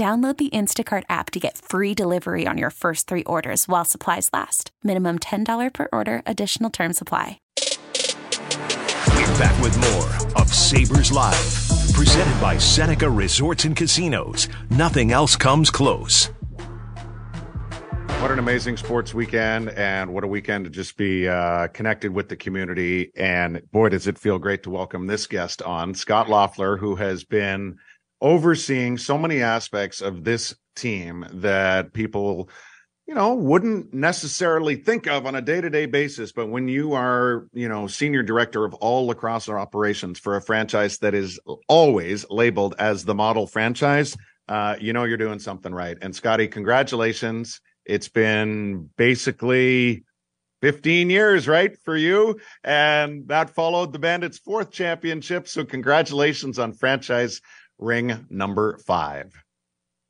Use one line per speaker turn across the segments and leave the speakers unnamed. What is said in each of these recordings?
Download the Instacart app to get free delivery on your first three orders while supplies last. Minimum $10 per order, additional term supply.
We're back with more of Sabres Live, presented by Seneca Resorts and Casinos. Nothing else comes close.
What an amazing sports weekend, and what a weekend to just be uh, connected with the community. And boy, does it feel great to welcome this guest on, Scott Loffler, who has been overseeing so many aspects of this team that people you know wouldn't necessarily think of on a day-to-day basis but when you are you know senior director of all lacrosse operations for a franchise that is always labeled as the model franchise uh, you know you're doing something right and scotty congratulations it's been basically 15 years, right, for you. And that followed the Bandits' fourth championship. So, congratulations on franchise ring number five.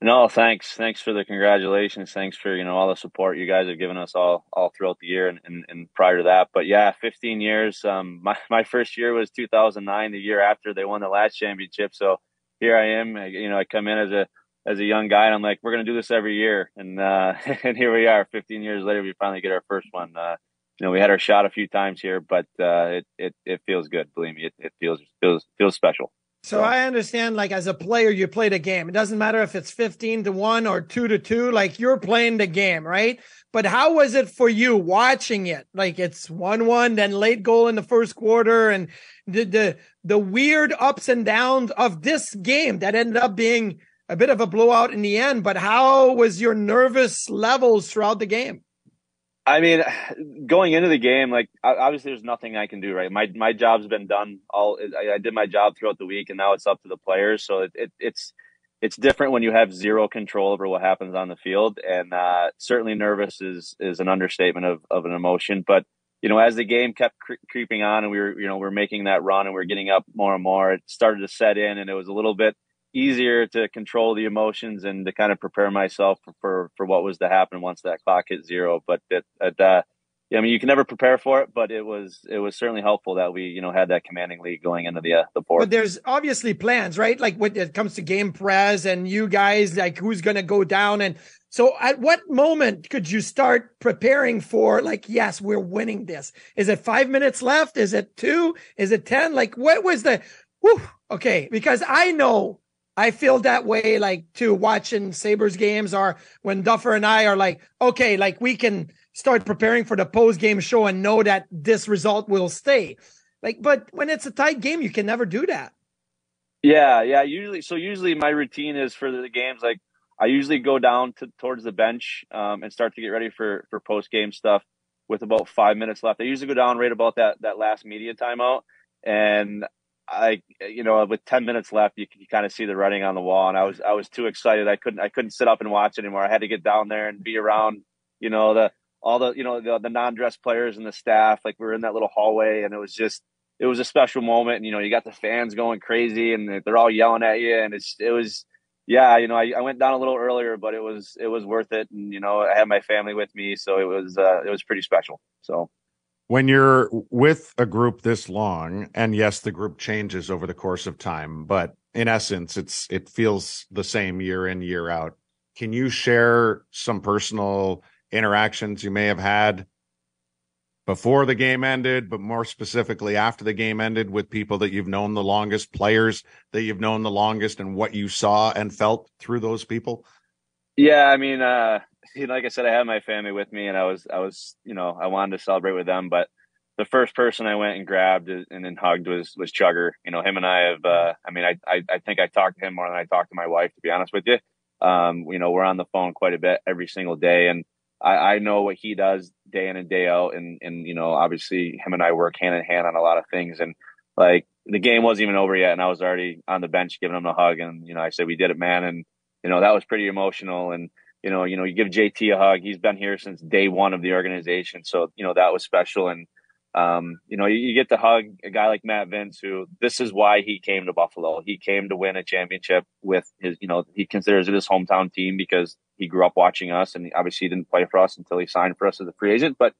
No, thanks. Thanks for the congratulations. Thanks for, you know, all the support you guys have given us all, all throughout the year and, and, and prior to that. But yeah, 15 years. Um, my, my first year was 2009, the year after they won the last championship. So here I am, you know, I come in as a, as a young guy and I'm like, we're going to do this every year. And, uh, and here we are 15 years later, we finally get our first one. Uh, you know, we had our shot a few times here, but, uh, it, it, it feels good. Believe me, it, it feels, feels, feels special.
So I understand, like as a player, you played a game. It doesn't matter if it's 15 to 1 or 2 to 2, like you're playing the game, right? But how was it for you watching it? Like it's 1 1, then late goal in the first quarter, and the, the, the weird ups and downs of this game that ended up being a bit of a blowout in the end. But how was your nervous levels throughout the game?
I mean, going into the game, like obviously there's nothing I can do, right? My my job's been done. All I, I did my job throughout the week, and now it's up to the players. So it, it, it's it's different when you have zero control over what happens on the field, and uh, certainly nervous is is an understatement of of an emotion. But you know, as the game kept cre- creeping on, and we were you know we we're making that run, and we are getting up more and more, it started to set in, and it was a little bit easier to control the emotions and to kind of prepare myself for, for, for what was to happen once that clock hit zero. But it, it uh, I mean, you can never prepare for it, but it was it was certainly helpful that we you know had that commanding lead going into the uh, the fourth.
But there's obviously plans, right? Like when it comes to game press and you guys, like who's going to go down, and so at what moment could you start preparing for like, yes, we're winning this? Is it five minutes left? Is it two? Is it ten? Like what was the? Whew, okay, because I know I feel that way, like too, watching Sabres games or when Duffer and I are like, okay, like we can start preparing for the post game show and know that this result will stay. Like, but when it's a tight game, you can never do that.
Yeah, yeah. Usually, so usually my routine is for the games. Like, I usually go down to towards the bench um, and start to get ready for for post game stuff with about five minutes left. I usually go down right about that that last media timeout, and I, you know, with 10 minutes left, you can kind of see the writing on the wall. And I was, I was too excited. I couldn't, I couldn't sit up and watch anymore. I had to get down there and be around, you know, the, all the, you know, the, the non-dress players and the staff. Like we were in that little hallway and it was just, it was a special moment. And, you know, you got the fans going crazy and they're all yelling at you. And it's, it was, yeah, you know, I, I went down a little earlier, but it was, it was worth it. And, you know, I had my family with me. So it was, uh, it was pretty special. So
when you're with a group this long and yes the group changes over the course of time but in essence it's it feels the same year in year out. Can you share some personal interactions you may have had before the game ended but more specifically after the game ended with people that you've known the longest players that you've known the longest and what you saw and felt through those people?
Yeah, I mean, uh, like I said, I had my family with me, and I was, I was, you know, I wanted to celebrate with them. But the first person I went and grabbed and then hugged was was Chugger. You know, him and I have. Uh, I mean, I, I, I think I talked to him more than I talked to my wife. To be honest with you, um, you know, we're on the phone quite a bit every single day, and I, I know what he does day in and day out, and and you know, obviously, him and I work hand in hand on a lot of things, and like the game wasn't even over yet, and I was already on the bench giving him a hug, and you know, I said, "We did it, man," and you know, that was pretty emotional, and you know, you know, you give JT a hug. He's been here since day one of the organization, so you know that was special, and um, you know, you, you, get to hug a guy like Matt Vinc, who this is why he came to Buffalo. He came to win a championship with his, you know, he considers it his hometown team because he grew up watching us and obviously he didn't play for us until he signed for us as a free agent. But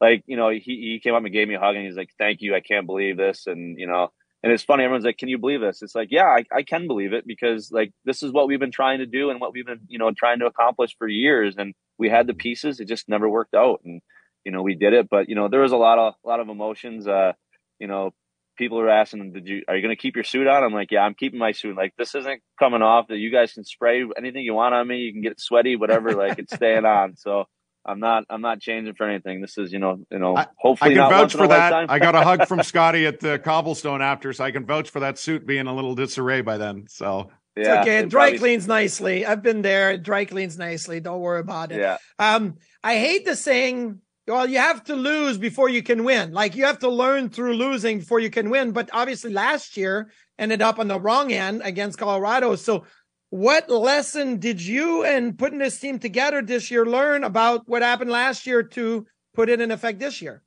like, you know, he, he came up and gave me a hug and he's like, thank you. I can't believe this. And, you know, and it's funny. Everyone's like, can you believe this? It's like, yeah, I, I can believe it because like, this is what we've been trying to do and what we've been, you know, trying to accomplish for years. And we had the pieces. It just never worked out. And, you know, we did it. But you know, there was a lot of a lot of emotions. Uh, you know, people are asking, "Did you? Are you going to keep your suit on?" I'm like, "Yeah, I'm keeping my suit. Like, this isn't coming off. That you guys can spray anything you want on me. You can get sweaty, whatever. like, it's staying on." So. I'm not. I'm not changing for anything. This is, you know, you know. Hopefully,
I can vouch for that. I got a hug from Scotty at the cobblestone after, so I can vouch for that suit being a little disarray by then. So
yeah, it's okay. It dry probably... cleans nicely. I've been there. It dry cleans nicely. Don't worry about it.
Yeah.
Um, I hate the saying well, you have to lose before you can win. Like you have to learn through losing before you can win. But obviously, last year ended up on the wrong end against Colorado. So, what lesson did you and putting this team together this year learn about what happened last year to put it in effect this year?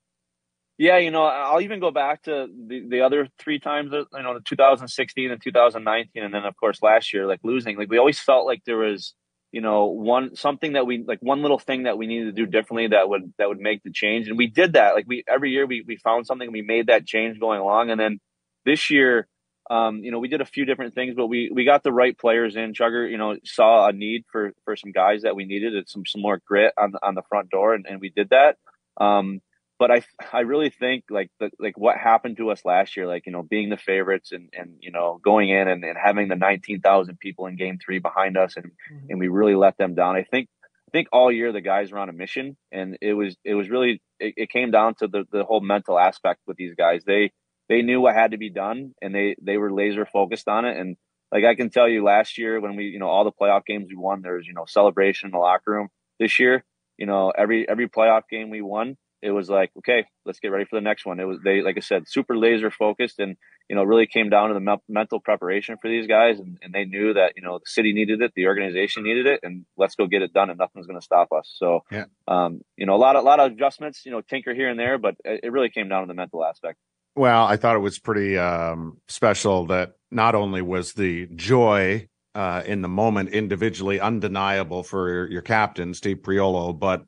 Yeah, you know, I'll even go back to the, the other three times, uh, you know, 2016 and 2019, and then of course last year, like losing. Like we always felt like there was you know one something that we like one little thing that we needed to do differently that would that would make the change and we did that like we every year we we found something we made that change going along and then this year um you know we did a few different things but we we got the right players in chugger you know saw a need for for some guys that we needed some some more grit on on the front door and, and we did that um but I I really think like the, like what happened to us last year, like you know being the favorites and and you know going in and, and having the nineteen thousand people in Game Three behind us and mm-hmm. and we really let them down. I think I think all year the guys were on a mission and it was it was really it, it came down to the the whole mental aspect with these guys. They they knew what had to be done and they they were laser focused on it and like I can tell you last year when we you know all the playoff games we won there was you know celebration in the locker room. This year you know every every playoff game we won it was like, okay, let's get ready for the next one. It was they, like I said, super laser focused, and you know, really came down to the me- mental preparation for these guys, and, and, they knew that you know the city needed it, the organization needed it, and let's go get it done, and nothing's going to stop us. So, yeah. um, you know, a lot of a lot of adjustments, you know, tinker here and there, but it, it really came down to the mental aspect.
Well, I thought it was pretty um, special that not only was the joy uh, in the moment individually undeniable for your, your captain Steve Priolo, but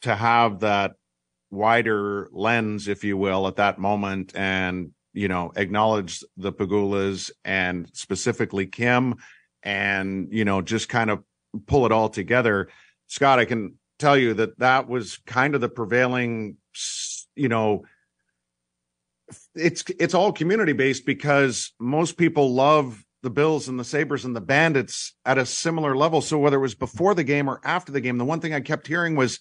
to have that wider lens, if you will, at that moment and, you know, acknowledge the Pegulas and specifically Kim and, you know, just kind of pull it all together. Scott, I can tell you that that was kind of the prevailing, you know, it's it's all community based because most people love the Bills and the Sabres and the Bandits at a similar level. So whether it was before the game or after the game, the one thing I kept hearing was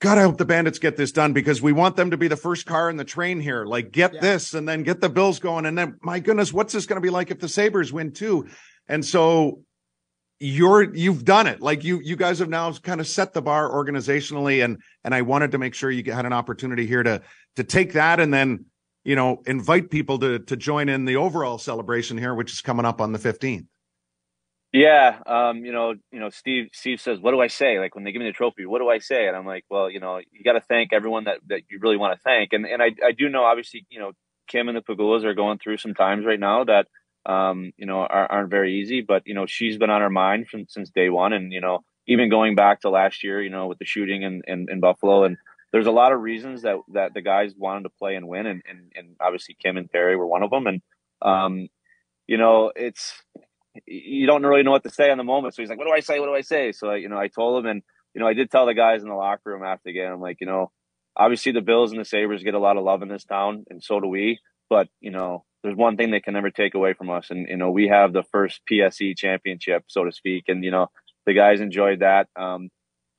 God, I hope the Bandits get this done because we want them to be the first car in the train here. Like, get yeah. this and then get the Bills going. And then, my goodness, what's this going to be like if the Sabres win too? And so you're, you've done it. Like you, you guys have now kind of set the bar organizationally. And, and I wanted to make sure you had an opportunity here to, to take that and then, you know, invite people to, to join in the overall celebration here, which is coming up on the 15th.
Yeah, um, you know, you know, Steve. Steve says, "What do I say?" Like when they give me the trophy, what do I say? And I'm like, "Well, you know, you got to thank everyone that that you really want to thank." And and I I do know, obviously, you know, Kim and the Pegulas are going through some times right now that um, you know are, aren't very easy. But you know, she's been on her mind from, since day one, and you know, even going back to last year, you know, with the shooting in, in, in Buffalo, and there's a lot of reasons that that the guys wanted to play and win, and and, and obviously Kim and Terry were one of them, and um, you know, it's you don't really know what to say in the moment. So he's like, "What do I say? What do I say?" So I, you know, I told him, and you know, I did tell the guys in the locker room after the game. I'm like, you know, obviously the Bills and the Sabres get a lot of love in this town, and so do we. But you know, there's one thing they can never take away from us, and you know, we have the first PSE championship, so to speak, and you know, the guys enjoyed that. Um,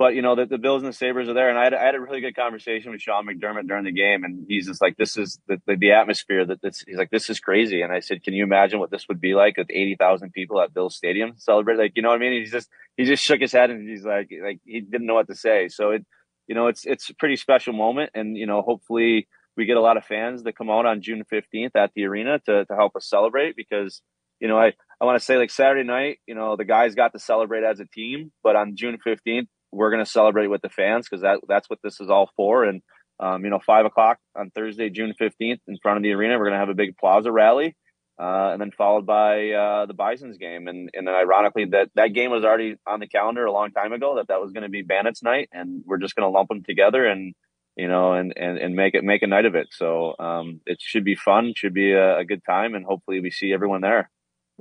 but you know that the Bills and the Sabres are there, and I had, I had a really good conversation with Sean McDermott during the game, and he's just like, "This is the, the, the atmosphere that this." He's like, "This is crazy," and I said, "Can you imagine what this would be like with eighty thousand people at Bills Stadium celebrate?" Like, you know what I mean? He's just he just shook his head and he's like, like he didn't know what to say. So it, you know, it's it's a pretty special moment, and you know, hopefully we get a lot of fans that come out on June fifteenth at the arena to to help us celebrate because you know I I want to say like Saturday night, you know, the guys got to celebrate as a team, but on June fifteenth we're going to celebrate with the fans because that that's what this is all for. And um, you know, five o'clock on Thursday, June fifteenth, in front of the arena, we're going to have a big plaza rally, uh, and then followed by uh, the Bison's game. And and then ironically, that that game was already on the calendar a long time ago that that was going to be Bandits night, and we're just going to lump them together and you know and and and make it make a night of it. So um, it should be fun, should be a, a good time, and hopefully we see everyone there.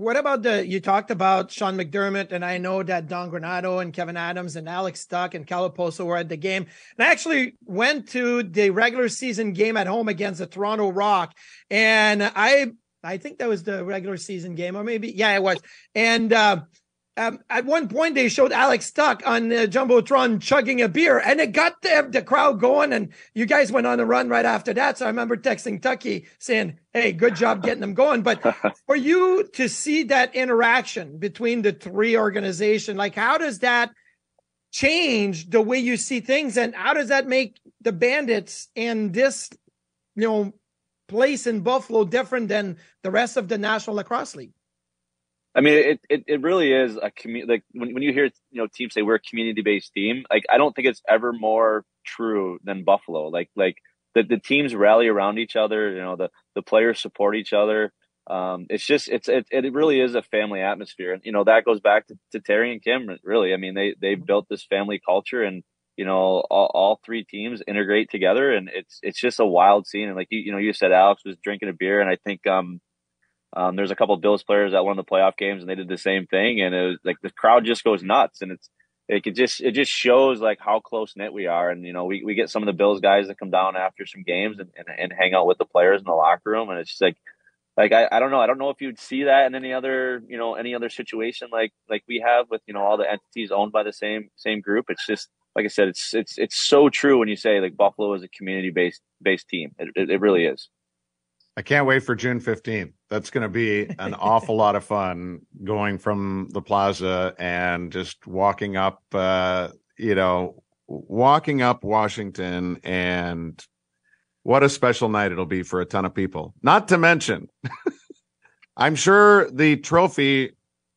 What about the you talked about Sean McDermott, and I know that Don Granato and Kevin Adams and Alex Tuch and Kyle Okposo were at the game. And I actually went to the regular season game at home against the Toronto Rock, and I I think that was the regular season game, or maybe yeah, it was. And uh, um, at one point, they showed Alex Tuch on the jumbotron chugging a beer, and it got the, the crowd going. And you guys went on a run right after that. So I remember texting Tucky saying, "Hey, good job getting them going." But for you to see that interaction between the three organizations, like how does that change the way you see things, and how does that make the Bandits and this, you know, place in Buffalo different than the rest of the National Lacrosse League?
I mean, it, it, it really is a community. Like when, when you hear, you know, teams say we're a community based team, like I don't think it's ever more true than Buffalo. Like, like the, the teams rally around each other, you know, the, the players support each other. Um, it's just, it's, it, it really is a family atmosphere. And, you know, that goes back to, to Terry and Kim, really. I mean, they, they built this family culture and, you know, all, all three teams integrate together and it's, it's just a wild scene. And like, you, you know, you said Alex was drinking a beer and I think, um, um, there's a couple Bills players that won the playoff games and they did the same thing, and it was like the crowd just goes nuts, and it's it could just it just shows like how close knit we are, and you know we, we get some of the Bills guys that come down after some games and, and, and hang out with the players in the locker room, and it's just like like I, I don't know I don't know if you'd see that in any other you know any other situation like like we have with you know all the entities owned by the same same group. It's just like I said, it's it's it's so true when you say like Buffalo is a community based based team. It, it, it really is.
I can't wait for June 15th. That's going to be an awful lot of fun going from the plaza and just walking up, uh, you know, walking up Washington and what a special night it'll be for a ton of people. Not to mention, I'm sure the trophy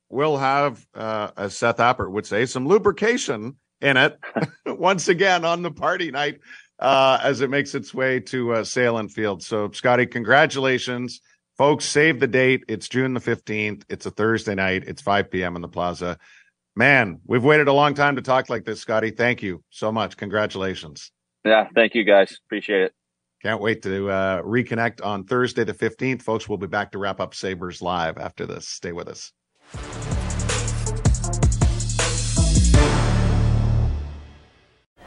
will have, uh, as Seth Appert would say, some lubrication in it once again on the party night uh, as it makes its way to uh, Sahlen Field. So, Scotty, congratulations. Folks, save the date. It's June the 15th. It's a Thursday night. It's 5 p.m. in the plaza. Man, we've waited a long time to talk like this, Scotty. Thank you so much. Congratulations.
Yeah, thank you guys. Appreciate it.
Can't wait to uh, reconnect on Thursday the 15th. Folks, we'll be back to wrap up Sabres Live after this. Stay with us.